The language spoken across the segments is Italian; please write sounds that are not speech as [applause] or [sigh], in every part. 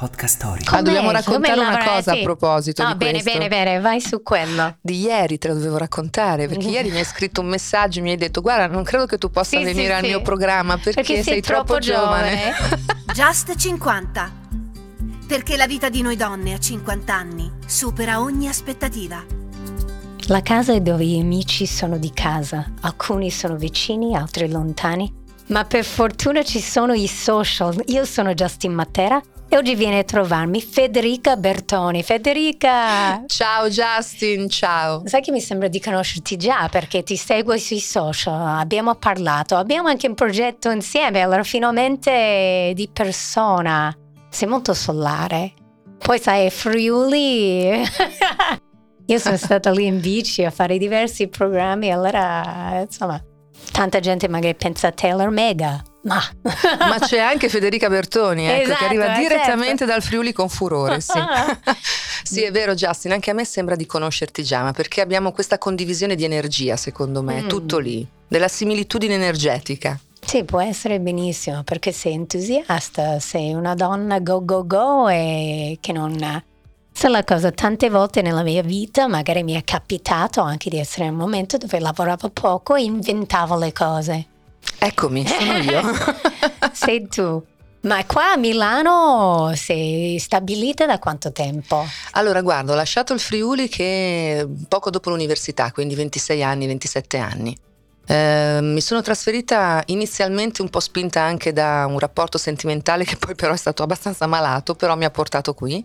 podcast storico. Ah, dobbiamo raccontare Come una cosa sì. a proposito No, di bene, questo. bene, bene, vai su quello. Di ieri te lo dovevo raccontare perché ieri mi hai scritto un messaggio e mi hai detto guarda non credo che tu possa Sì, sì, venire al sì. mio programma perché, Perché sei, sei troppo giovane. [laughs] Just 50. Perché la vita di noi donne a 50 anni supera ogni aspettativa. La casa è dove gli amici sono di casa, alcuni sono vicini, altri lontani. Ma per fortuna ci sono i social. Io sono Justin Matera e oggi viene a trovarmi Federica Bertoni. Federica! Ciao Justin, ciao. Sai che mi sembra di conoscerti già perché ti seguo sui social, abbiamo parlato, abbiamo anche un progetto insieme, allora finalmente di persona. Sei molto solare. Poi sai, Friuli. [laughs] Io sono stata lì in bici a fare diversi programmi, allora insomma, tanta gente magari pensa a Taylor Mega, ma [laughs] Ma c'è anche Federica Bertoni, ecco, Esatto, che arriva eh, direttamente certo. dal Friuli con furore. Sì. [laughs] Sì, è vero Justin, anche a me sembra di conoscerti già, ma perché abbiamo questa condivisione di energia, secondo me, Mm. tutto lì, della similitudine energetica. Sì, può essere benissimo perché sei entusiasta, sei una donna go go go e che non... Sai la cosa, tante volte nella mia vita magari mi è capitato anche di essere in un momento dove lavoravo poco e inventavo le cose. Eccomi, sono io. [laughs] sei tu. Ma qua a Milano sei stabilita da quanto tempo? Allora, guarda, ho lasciato il Friuli che poco dopo l'università, quindi 26 anni, 27 anni. Eh, mi sono trasferita inizialmente un po' spinta anche da un rapporto sentimentale che poi però è stato abbastanza malato, però mi ha portato qui.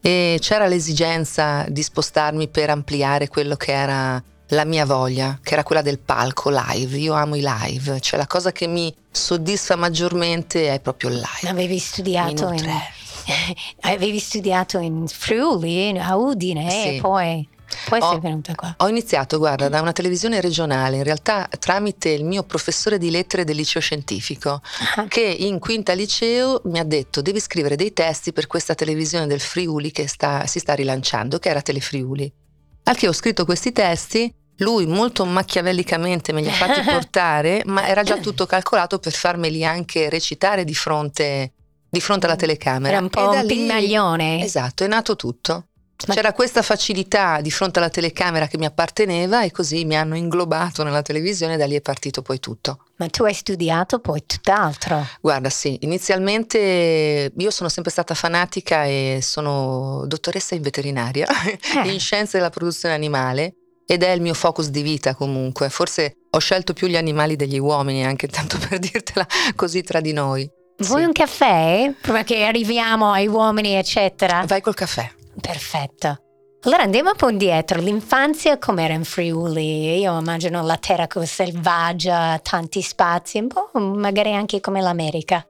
E c'era l'esigenza di spostarmi per ampliare quello che era la mia voglia, che era quella del palco live. Io amo i live, cioè la cosa che mi soddisfa maggiormente è proprio il live. Avevi studiato in, [laughs] avevi studiato in Friuli, a Udine Sì. e poi, poi Ho- sei venuta qua. Ho iniziato, guarda, da una televisione regionale, in realtà tramite il mio professore di lettere del liceo scientifico, Ah. che in quinta liceo mi ha detto devi scrivere dei testi per questa televisione del Friuli che sta- si sta rilanciando, che era Telefriuli. Al che ho scritto questi testi, lui molto macchiavellicamente me li ha fatti [laughs] portare, ma era già tutto calcolato per farmeli anche recitare di fronte, di fronte alla telecamera. Era un po' da un lì- pignaglione. Esatto, è nato tutto. Ma- C'era questa facilità di fronte alla telecamera che mi apparteneva e così mi hanno inglobato nella televisione e da lì è partito poi tutto. Ma tu hai studiato poi tutt'altro. Guarda, sì, inizialmente io sono sempre stata fanatica e sono dottoressa in veterinaria, [laughs] Eh. in scienze della produzione animale ed è il mio focus di vita comunque. Forse ho scelto più gli animali degli uomini, anche tanto per [laughs] dirtela così tra di noi. Vuoi Sì. un caffè? Prima che arriviamo ai uomini, eccetera. Vai col caffè. Perfetto. Allora andiamo un po' indietro. L'infanzia com'era in Friuli? Io immagino la terra così selvaggia, tanti spazi, un po' magari anche come l'America.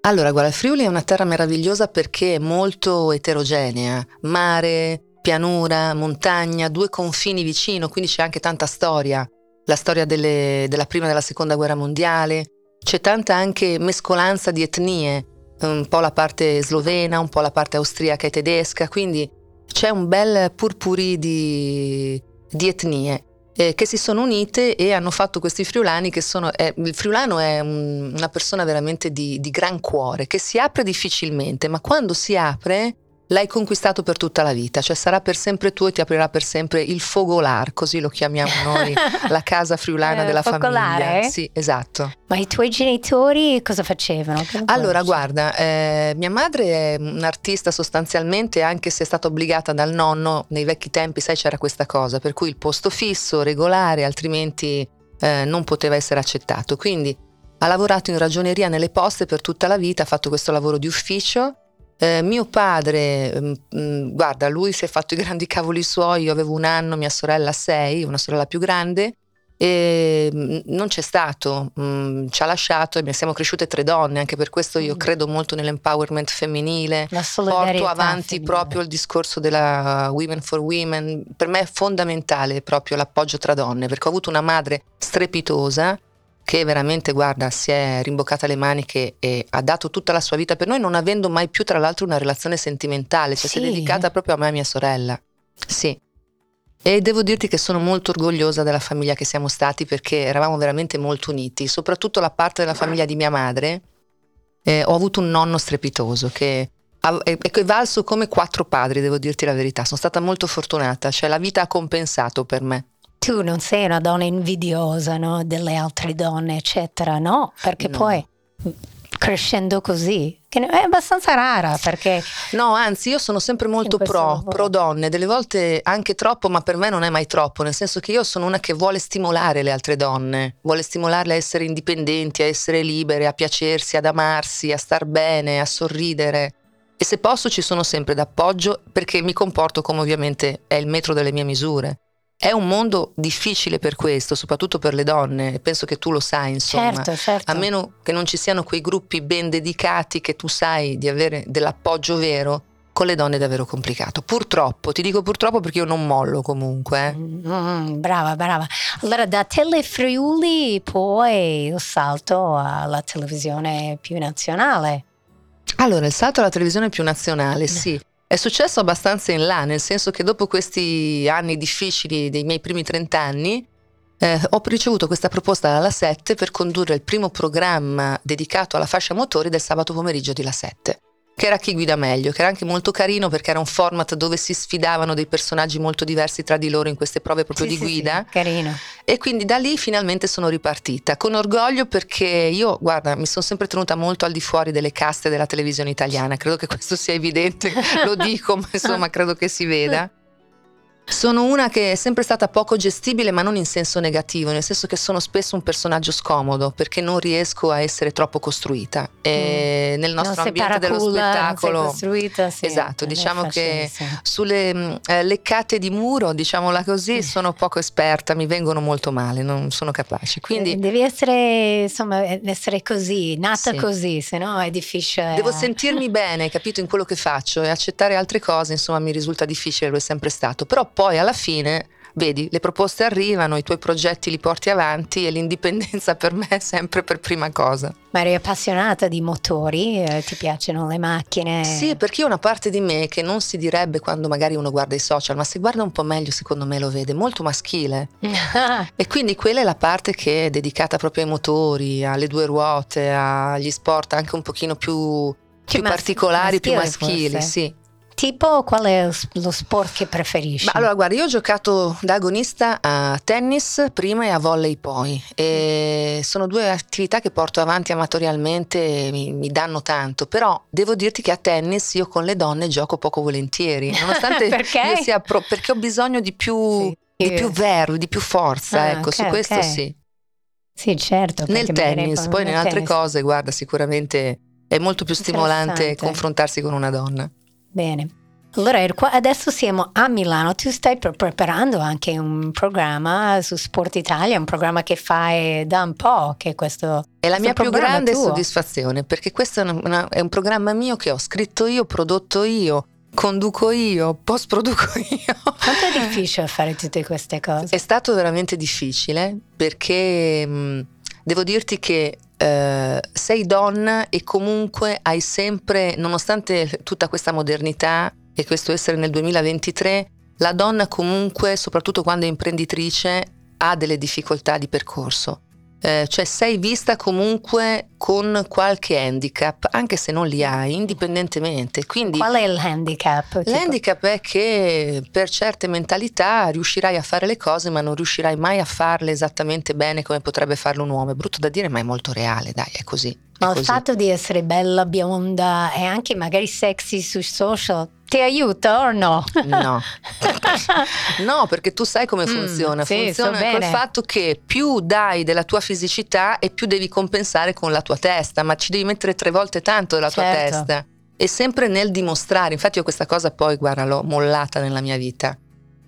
Allora, guarda, Friuli è una terra meravigliosa perché è molto eterogenea, mare, pianura, montagna, due confini vicino, quindi c'è anche tanta storia, la storia delle- della prima e della seconda guerra mondiale, c'è tanta anche mescolanza di etnie, un po' la parte slovena, un po' la parte austriaca e tedesca, quindi c'è un bel purpurì di, di etnie eh, che si sono unite e hanno fatto questi friulani che sono... eh, il friulano è un- una persona veramente di, di gran cuore, che si apre difficilmente, ma quando si apre l'hai conquistato per tutta la vita, cioè sarà per sempre tuo e ti aprirà per sempre il fogolar, così lo chiamiamo noi, [laughs] la casa friulana Eh, della focolare? famiglia. Sì, esatto. Ma i tuoi genitori cosa facevano? Che Allora, cosa? guarda, eh, mia madre è un'artista sostanzialmente, anche se è stata obbligata dal nonno, nei vecchi tempi, sai, c'era questa cosa, per cui il posto fisso, regolare, altrimenti eh, non poteva essere accettato. Quindi ha lavorato in ragioneria nelle poste per tutta la vita, ha fatto questo lavoro di ufficio. Eh, mio padre, mm, mm, guarda, lui si è fatto i grandi cavoli suoi, io avevo un anno, mia sorella sei, una sorella più grande, e mm, non c'è stato, mm, ci ha lasciato e siamo cresciute tre donne, anche per questo io credo molto nell'empowerment femminile. Porto avanti femminile. proprio il discorso della Women for Women. Per me è fondamentale proprio l'appoggio tra donne, perché ho avuto una madre strepitosa che veramente, guarda, si è rimboccata le maniche e ha dato tutta la sua vita per noi, non avendo mai più, tra l'altro, una relazione sentimentale, cioè si è Sì. dedicata proprio a me e a mia sorella. Sì. E devo dirti che sono molto orgogliosa della famiglia che siamo stati perché eravamo veramente molto uniti, soprattutto la parte della famiglia di mia madre. eh, ho avuto un nonno strepitoso che è equivalso come quattro padri, devo dirti la verità. Sono stata molto fortunata, cioè la vita ha compensato per me. Tu non sei una donna invidiosa no? delle altre donne, eccetera, no? Perché No. poi crescendo così, che è abbastanza rara perché No, anzi, io sono sempre molto pro, pro donne, delle volte anche troppo, ma per me non è mai troppo, nel senso che io sono una che vuole stimolare le altre donne, vuole stimolarle a essere indipendenti, a essere libere, a piacersi, ad amarsi, a star bene, a sorridere. E se posso ci sono sempre d'appoggio perché mi comporto come ovviamente è il metro delle mie misure. È un mondo difficile per questo, soprattutto per le donne, penso che tu lo sai, insomma. certo, certo. A meno che non ci siano quei gruppi ben dedicati che tu sai di avere dell'appoggio vero, con le donne è davvero complicato. Purtroppo, ti dico purtroppo perché io non mollo comunque. eh. Mm, brava, brava. Allora da Telefriuli poi il salto alla televisione più nazionale. Allora, il salto alla televisione più nazionale, sì. È successo abbastanza in là, nel senso che dopo questi anni difficili dei miei primi 30 anni, eh, ho ricevuto questa proposta dalla 7 per condurre il primo programma dedicato alla fascia motori del sabato pomeriggio di La 7, che era Chi guida meglio, che era anche molto carino perché era un format dove si sfidavano dei personaggi molto diversi tra di loro in queste prove proprio Sì, di sì, guida. sì, carino. E quindi da lì finalmente sono ripartita, con orgoglio perché io, guarda, mi sono sempre tenuta molto al di fuori delle caste della televisione italiana, credo che questo sia evidente, [laughs] lo dico, ma insomma credo che si veda. Sono una che è sempre stata poco gestibile, ma non in senso negativo, nel senso che sono spesso un personaggio scomodo perché non riesco a essere troppo costruita. E nel nostro non ambiente dello paraculla, non spettacolo. costruita, sì, Esatto, diciamo che sulle mh, eh, leccate di muro, diciamola così, sono poco esperta, mi vengono molto male, non sono capace. Eh, Quindi devi essere, insomma, essere così, nata Sì. così, se no è difficile. devo eh. sentirmi bene, capito, in quello che faccio e accettare altre cose, insomma, mi risulta difficile, lo è sempre stato. Però poi alla fine, vedi, le proposte arrivano, i tuoi progetti li porti avanti e l'indipendenza per me è sempre per prima cosa. Ma eri appassionata di motori, eh, ti piacciono le macchine? Sì, perché io ho una parte di me che non si direbbe quando magari uno guarda i social, ma se guarda un po' meglio, secondo me lo vede, molto maschile. [laughs] E quindi quella è la parte che è dedicata proprio ai motori, alle due ruote, agli sport anche un pochino più, più mas- particolari, più maschile, maschili, forse. sì. Tipo, qual è lo sport che preferisci? Ma allora, guarda, io ho giocato da agonista a tennis prima e a volley poi. E sono due attività che porto avanti amatorialmente mi, mi danno tanto. Però devo dirti che a tennis io con le donne gioco poco volentieri. [laughs] Nonostante Perché? sia pro- perché ho bisogno di più, Sì. di più verve, di più forza. Ah, ecco, su ok, questo ok. sì. Sì, certo. Nel tennis, con- poi nel nelle altre tennis. cose, guarda, sicuramente è molto più stimolante confrontarsi con una donna. Bene. Allora, adesso siamo a Milano, tu stai pre- preparando anche un programma su Sport Italia, un programma che fai da un po', che questo... È la mia più grande tuo. soddisfazione perché questo è, una- è un programma mio che ho scritto io, prodotto io, conduco io, post produco [laughs] io. Quanto è difficile fare tutte queste cose? È stato veramente difficile perché mh, devo dirti che eh, sei donna e comunque hai sempre, nonostante tutta questa modernità e questo essere nel 2023, la donna comunque, soprattutto quando è imprenditrice, ha delle difficoltà di percorso. Eh, cioè sei vista comunque con qualche handicap, anche se non li hai, indipendentemente. Quindi Qual è il handicap? Tipo- L'handicap è che per certe mentalità riuscirai a fare le cose, ma non riuscirai mai a farle esattamente bene come potrebbe farlo un uomo. È brutto da dire, ma è molto reale, dai, è così. è Ma il così. fatto di essere bella, bionda e anche magari sexy sui social ti aiuta o no? No. [laughs] No, perché tu sai come Mm, funziona. sì, funziona so col fatto che più dai della tua fisicità e più devi compensare con la tua testa, ma ci devi mettere tre volte tanto della tua Certo. testa. E sempre nel dimostrare, infatti io questa cosa poi, guarda, l'ho mollata nella mia vita.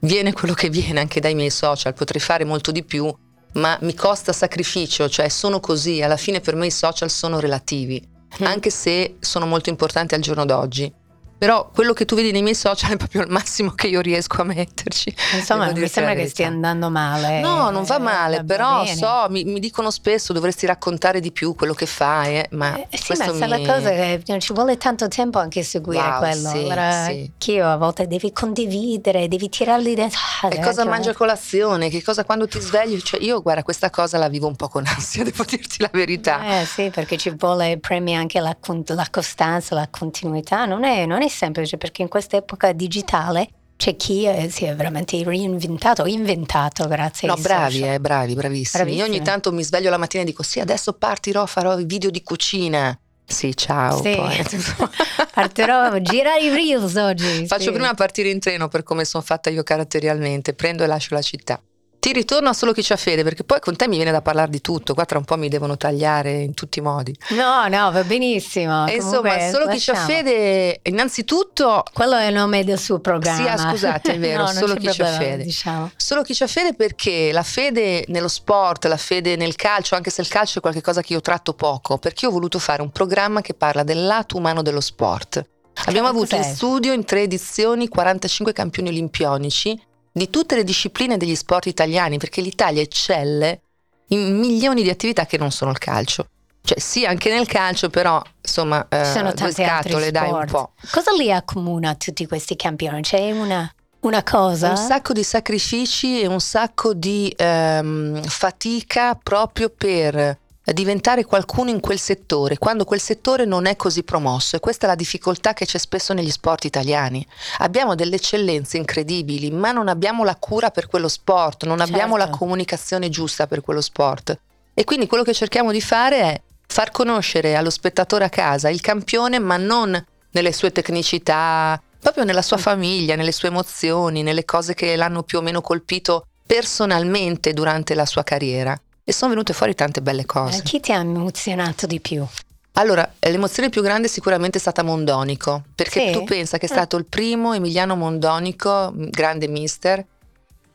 Viene quello che viene anche dai miei social, potrei fare molto di più, ma mi costa sacrificio, cioè sono così, alla fine per me i social sono relativi, Mm. anche se sono molto importanti al giorno d'oggi. Però quello che tu vedi nei miei social è proprio il massimo che io riesco a metterci. Insomma, mi sembra che stia andando male. No, non va male, eh, però bene. so, mi, mi, dicono spesso dovresti raccontare di più quello che fai. Eh, ma eh, sì, ma mi... la cosa che ci vuole tanto tempo anche seguire wow, quello. Sì, allora, sì. Io a volte devi condividere, devi tirarli dentro. Ah, e cosa cioè... mangi a colazione? Che cosa quando ti svegli? Cioè, io guarda, questa cosa la vivo un po' con ansia, [laughs] devo dirti la verità. Eh sì, perché ci vuole premi anche la, la costanza, la continuità. Non è, non è semplice perché in questa epoca digitale c'è chi eh, si è veramente reinventato, inventato grazie no, ai bravi. Eh, bravi, bravissimi. bravissimi. Io ogni tanto mi sveglio la mattina e dico sì, adesso partirò, farò i video di cucina. Sì, ciao. Sì. [laughs] [laughs] Partirò girare i reels oggi. Faccio sì. prima partire in treno per come sono fatta io caratterialmente, prendo e lascio la città. Ti ritorno a solo chi c'ha fede, perché poi con te mi viene da parlare di tutto. Qua tra un po' mi devono tagliare in tutti i modi. No, no, va benissimo. E insomma, solo chi c'ha fede, innanzitutto. Quello è il nome del suo programma. Sì, scusate, è [laughs] vero, no, solo chi c'ha fede. Diciamo. Solo chi c'ha fede perché la fede nello sport, la fede nel calcio, anche se il calcio è qualcosa che io tratto poco, perché io ho voluto fare un programma che parla del lato umano dello sport. Abbiamo avuto in studio in tre edizioni 45 campioni olimpionici di tutte le discipline degli sport italiani, perché l'Italia eccelle in milioni di attività che non sono il calcio. Cioè sì, anche nel calcio, però insomma, Ci sono eh, due scatole, dai un po'. Cosa li accomuna tutti questi campioni? C'è una, una cosa? Un sacco di sacrifici e un sacco di ehm, fatica proprio per diventare qualcuno in quel settore, quando quel settore non è così promosso e questa è la difficoltà che c'è spesso negli sport italiani. Abbiamo delle eccellenze incredibili, ma non abbiamo la cura per quello sport, non certo. abbiamo la certo. comunicazione giusta per quello sport. E quindi quello che cerchiamo di fare è far conoscere allo spettatore a casa il campione, ma non nelle sue tecnicità, proprio nella sua famiglia, nelle sue emozioni, nelle cose che l'hanno più o meno colpito personalmente durante la sua carriera e sono venute fuori tante belle cose. Eh, chi ti ha emozionato di più? Allora, l'emozione più grande sicuramente è stata Mondonico, perché sì? tu pensa che è stato il primo Emiliano Mondonico, grande mister,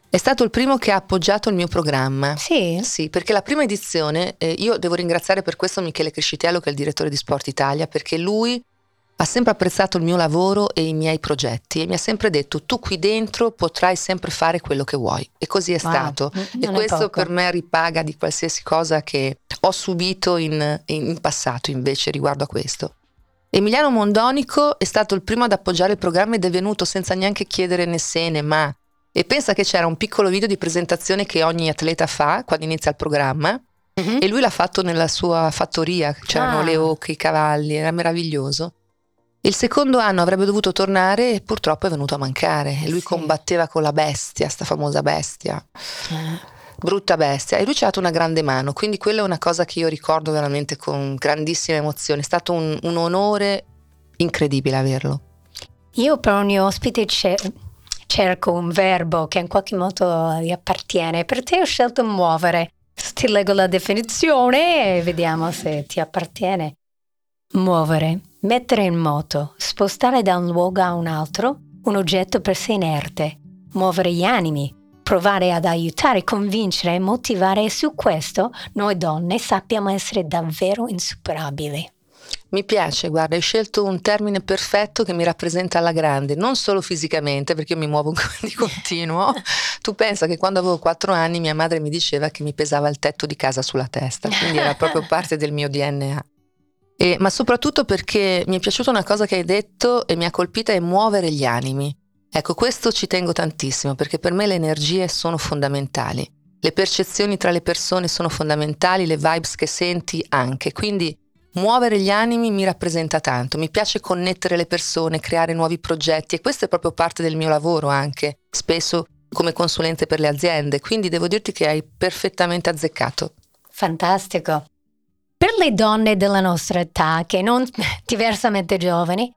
è stato il primo che ha appoggiato il mio programma. Sì? Sì, perché la prima edizione, eh, io devo ringraziare per questo Michele Crescitello che è il direttore di Sport Italia, perché lui ha sempre apprezzato il mio lavoro e i miei progetti e mi ha sempre detto tu qui dentro potrai sempre fare quello che vuoi e così è wow, stato e questo per me ripaga di qualsiasi cosa che ho subito in, in passato invece riguardo a questo. Emiliano Mondonico è stato il primo ad appoggiare il programma ed è venuto senza neanche chiedere né se né ma e pensa che c'era un piccolo video di presentazione che ogni atleta fa quando inizia il programma mm-hmm. e lui l'ha fatto nella sua fattoria, c'erano ah. le oche, i cavalli, era meraviglioso. Il secondo anno avrebbe dovuto tornare e purtroppo è venuto a mancare. Lui sì. combatteva con la bestia, sta famosa bestia. Eh. Brutta bestia. E lui ci ha dato una grande mano. Quindi quella è una cosa che io ricordo veramente con grandissima emozione. È stato un, un onore incredibile averlo. Io per ogni ospite cer- cerco un verbo che in qualche modo gli appartiene. Per te ho scelto muovere. Ti leggo la definizione e vediamo se ti appartiene. Muovere Mettere in moto, spostare da un luogo a un altro un oggetto per sé inerte, muovere gli animi, provare ad aiutare, convincere e motivare e su questo noi donne sappiamo essere davvero insuperabili. Mi piace, guarda, hai scelto un termine perfetto che mi rappresenta alla grande, non solo fisicamente, perché io mi muovo [laughs] di continuo. tu pensa che quando avevo quattro anni mia madre mi diceva che mi pesava il tetto di casa sulla testa, quindi era proprio [laughs] parte del mio DNA. E, ma soprattutto perché mi è piaciuta una cosa che hai detto e mi ha colpita è muovere gli animi. Ecco, questo ci tengo tantissimo perché per me le energie sono fondamentali. Le percezioni tra le persone sono fondamentali, le vibes che senti anche. Quindi muovere gli animi mi rappresenta tanto. Mi piace connettere le persone, creare nuovi progetti e questo è proprio parte del mio lavoro anche, spesso come consulente per le aziende. Quindi devo dirti che hai perfettamente azzeccato. Fantastico. Le donne della nostra età, che non [laughs] diversamente giovani,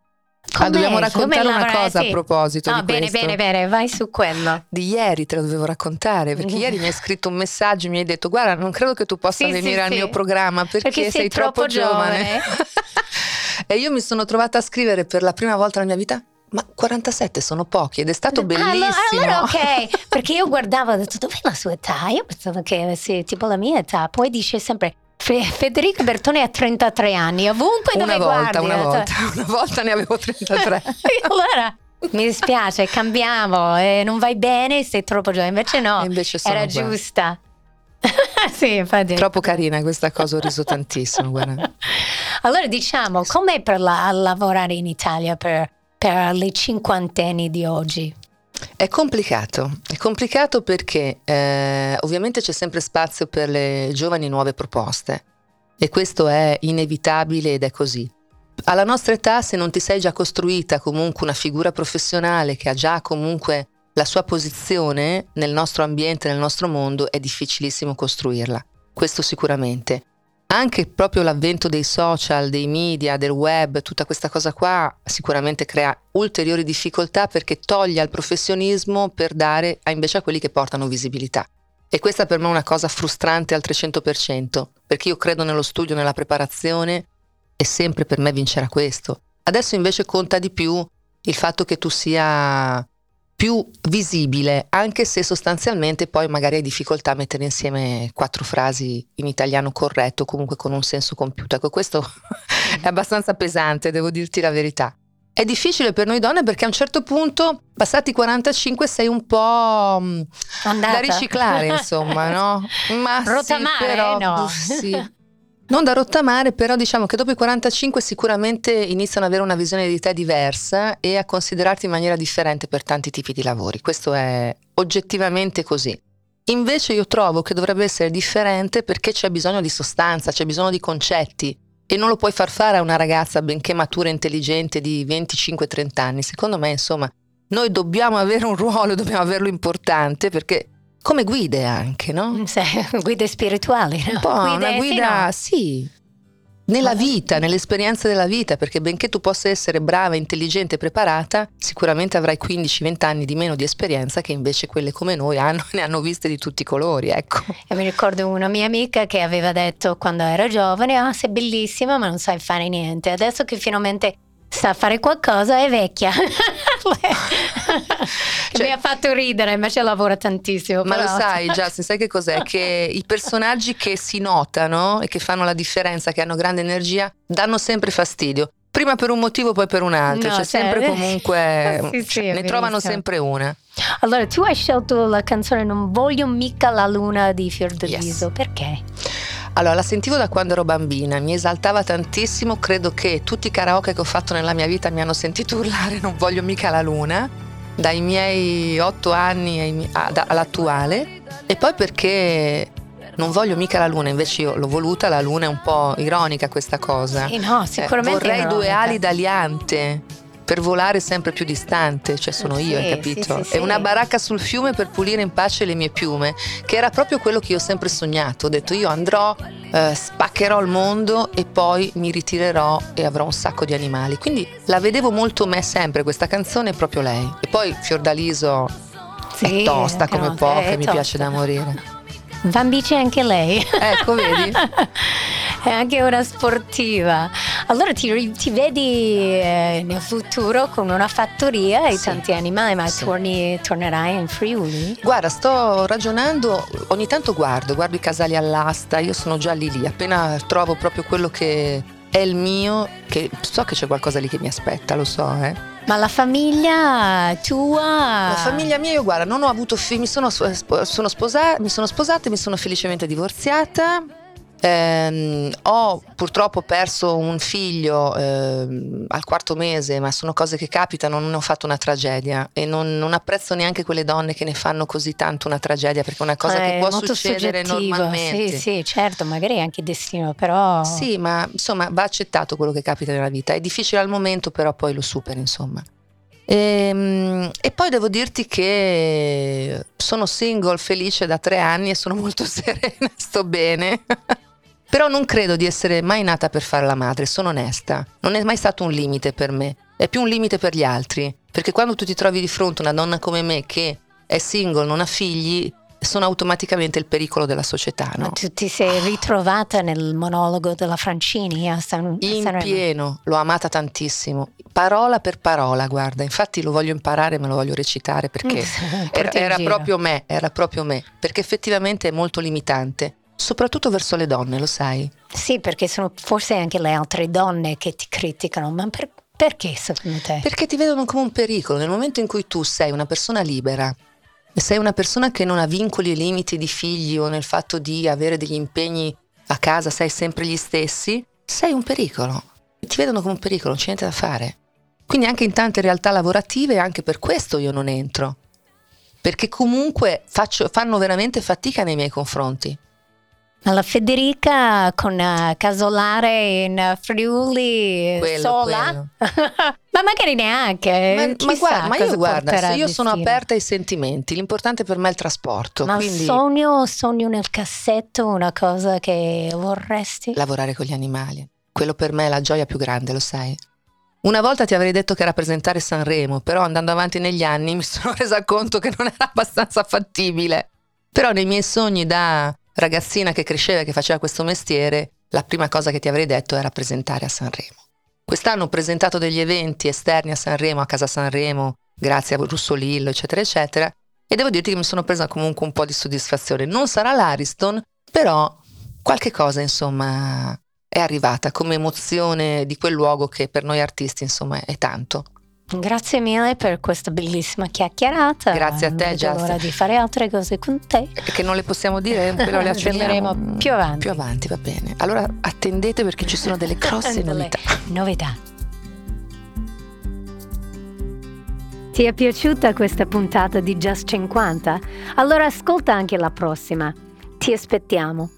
Ah, dobbiamo raccontare una cosa sì. a proposito no, di bene, questo. Bene, bene, vai su quello. Di ieri te lo dovevo raccontare, perché [laughs] ieri mi hai scritto un messaggio e mi hai detto guarda, non credo che tu possa sì, venire sì, al mio programma perché, perché sei, sei, troppo, giovane. giovane. [laughs] e io mi sono trovata a scrivere per la prima volta nella mia vita ma 47 sono pochi ed è stato bellissimo. Allora, allora ok, perché io guardavo e ho detto dov'è la sua età? Io pensavo che avessi tipo la mia età, poi dice sempre Federica Bertone ha 33 anni, ovunque una dove volta, guardi. Una eh, volta, una volta ne avevo 33. [laughs] allora mi dispiace, cambiamo, eh, non vai bene, sei troppo giovane. Invece no, invece era guarda. giusta. [laughs] sì, infatti. Troppo carina questa cosa, ho riso tantissimo. Guarda. Allora diciamo, com'è per la, lavorare in Italia per, per le cinquantenni di oggi? È complicato, è complicato perché eh, ovviamente c'è sempre spazio per le giovani nuove proposte e questo è inevitabile ed è così. Alla nostra età, se non ti sei già costruita comunque una figura professionale che ha già comunque la sua posizione nel nostro ambiente, nel nostro mondo, è difficilissimo costruirla. Questo sicuramente. Anche proprio l'avvento dei social, dei media, del web, tutta questa cosa qua sicuramente crea ulteriori difficoltà perché toglie al professionismo per dare invece a quelli che portano visibilità. E questa per me è una cosa frustrante al 300%, perché io credo nello studio, nella preparazione e sempre per me vincerà questo. Adesso invece conta di più il fatto che tu sia più visibile, anche se sostanzialmente poi magari hai difficoltà a mettere insieme quattro frasi in italiano corretto, comunque con un senso compiuto. Ecco, questo [laughs] è abbastanza pesante, devo dirti la verità. È difficile per noi donne perché a un certo punto, passati 45, sei un po' mm, Andata. da riciclare, insomma, [laughs] no? Ma Rotamare, sì, però, no. Sì. [laughs] Non da rottamare, però diciamo che dopo i 45 sicuramente iniziano ad avere una visione di te diversa e a considerarti in maniera differente per tanti tipi di lavori. Questo è oggettivamente così. Invece io trovo che dovrebbe essere differente perché c'è bisogno di sostanza, c'è bisogno di concetti e non lo puoi far fare a una ragazza benché matura e intelligente di 25-30 anni. Secondo me, insomma, noi dobbiamo avere un ruolo, [laughs] dobbiamo averlo importante perché come guide anche, no? Mm, sì, [laughs] guide spirituali, no? Un po' guide, una guida, sì, nella vita, nell'esperienza della vita, perché benché tu possa essere brava, intelligente e preparata, sicuramente avrai 15-20 anni di meno di esperienza che invece quelle come noi hanno, [laughs] ne hanno viste di tutti i colori, ecco. E mi ricordo una mia amica che aveva detto quando era giovane, ah sei bellissima ma non sai fare niente, adesso che finalmente sa fare qualcosa è vecchia. [laughs] cioè, mi ha fatto ridere, invece lavora tantissimo. Ma però. lo sai, Justin, sai che cos'è? Che i personaggi che si notano e che fanno la differenza, che hanno grande energia, danno sempre fastidio. Prima per un motivo, poi per un altro. No, c'è cioè, sempre [laughs] comunque. sì, sì, ne trovano sempre una. Allora, tu hai scelto la canzone Non voglio mica la luna di Fiordaliso. Yes. Perché? Allora, la sentivo da quando ero bambina, mi esaltava tantissimo, credo che tutti i karaoke che ho fatto nella mia vita mi hanno sentito [laughs] urlare non voglio mica la luna, dai miei otto anni all'attuale, e poi perché non voglio mica la luna, invece io l'ho voluta, la luna è un po' ironica questa cosa. Sì, no, sicuramente. Eh, vorrei due ali d'aliante per volare sempre più distante, cioè sono io, sì, hai capito? Sì, sì, e una baracca sul fiume per pulire in pace le mie piume, che era proprio quello che io ho sempre sognato. Ho detto io andrò, eh, spaccherò il mondo e poi mi ritirerò e avrò un sacco di animali. Quindi la vedevo molto me sempre questa canzone, proprio lei. E poi Fiordaliso è tosta come no, poche, mi tosta. piace da morire. Van bici anche lei. Ecco, vedi? [laughs] è anche una sportiva. Allora ti, ti vedi eh, nel futuro con una fattoria e sì. tanti animali, ma sì. torni, tornerai in Friuli? Guarda, sto ragionando, ogni tanto guardo, guardo i casali all'asta, io sono già lì lì, appena trovo proprio quello che è il mio, che so che c'è qualcosa lì che mi aspetta, lo so, eh. Ma la famiglia tua? La famiglia mia, io guarda, non ho avuto figli, mi sono, sono sposa- mi sono sposata, mi sono felicemente divorziata eh, ho purtroppo perso un figlio eh, al quarto mese, ma sono cose che capitano, non ho fatto una tragedia e non, non, apprezzo neanche quelle donne che ne fanno così tanto una tragedia perché è una cosa eh, che può succedere normalmente. Sì, sì, certo, magari anche destino, però... Sì, ma insomma va accettato quello che capita nella vita. È difficile al momento, però poi lo superi, insomma. E, ehm, e, poi devo dirti che sono single, felice da tre anni e sono molto [laughs] serena, sto bene. Però non credo di essere mai nata per fare la madre, sono onesta. Non è mai stato un limite per me, è più un limite per gli altri. Perché quando tu ti trovi di fronte a una donna come me che è single, non ha figli, sono automaticamente il pericolo della società. No? Tu ti sei ritrovata nel monologo della Francini a San, a In Sanremo. pieno, l'ho amata tantissimo, parola per parola, guarda, infatti lo voglio imparare, me lo voglio recitare perché [laughs] era, era proprio me, era proprio me, perché effettivamente è molto limitante soprattutto verso le donne, lo sai? Sì, perché sono forse anche le altre donne che ti criticano, ma per, perché secondo te? Perché ti vedono come un pericolo. Nel momento in cui tu sei una persona libera, sei una persona che non ha vincoli e limiti di figli o nel fatto di avere degli impegni a casa, sei sempre gli stessi, sei un pericolo. Ti vedono come un pericolo, non c'è niente da fare. Quindi anche in tante realtà lavorative, anche per questo io non entro. Perché comunque faccio, fanno veramente fatica nei miei confronti. La Federica con uh, Casolare in Friuli Quello, sola? quello. [laughs] ma magari neanche. Ma, ma chissà guarda, ma io guarda, io sono aperta ai sentimenti, l'importante per me è il trasporto. Ma quindi sogno, sogno nel cassetto una cosa che vorresti? lavorare con gli animali. Quello per me è la gioia più grande, lo sai. Una volta ti avrei detto che era presentare Sanremo, però andando avanti negli anni mi sono [laughs] resa conto che non era abbastanza fattibile. Però nei miei sogni da ragazzina che cresceva e che faceva questo mestiere, la prima cosa che ti avrei detto era presentare a Sanremo. Quest'anno ho presentato degli eventi esterni a Sanremo, a Casa Sanremo, grazie a Russolillo, eccetera, eccetera, e devo dirti che mi sono presa comunque un po' di soddisfazione. Non sarà l'Ariston, però qualche cosa, insomma, è arrivata come emozione di quel luogo che per noi artisti, insomma, è tanto. Grazie mille per questa bellissima chiacchierata. Grazie a te, Giulia. l'ora di fare altre cose con te. E Che non le possiamo dire, però le [laughs] Accenderemo più avanti. Più avanti, va bene. Allora attendete perché ci sono delle grosse novità. novità. Ti è piaciuta questa puntata di Just 50? Allora ascolta anche la prossima. Ti aspettiamo.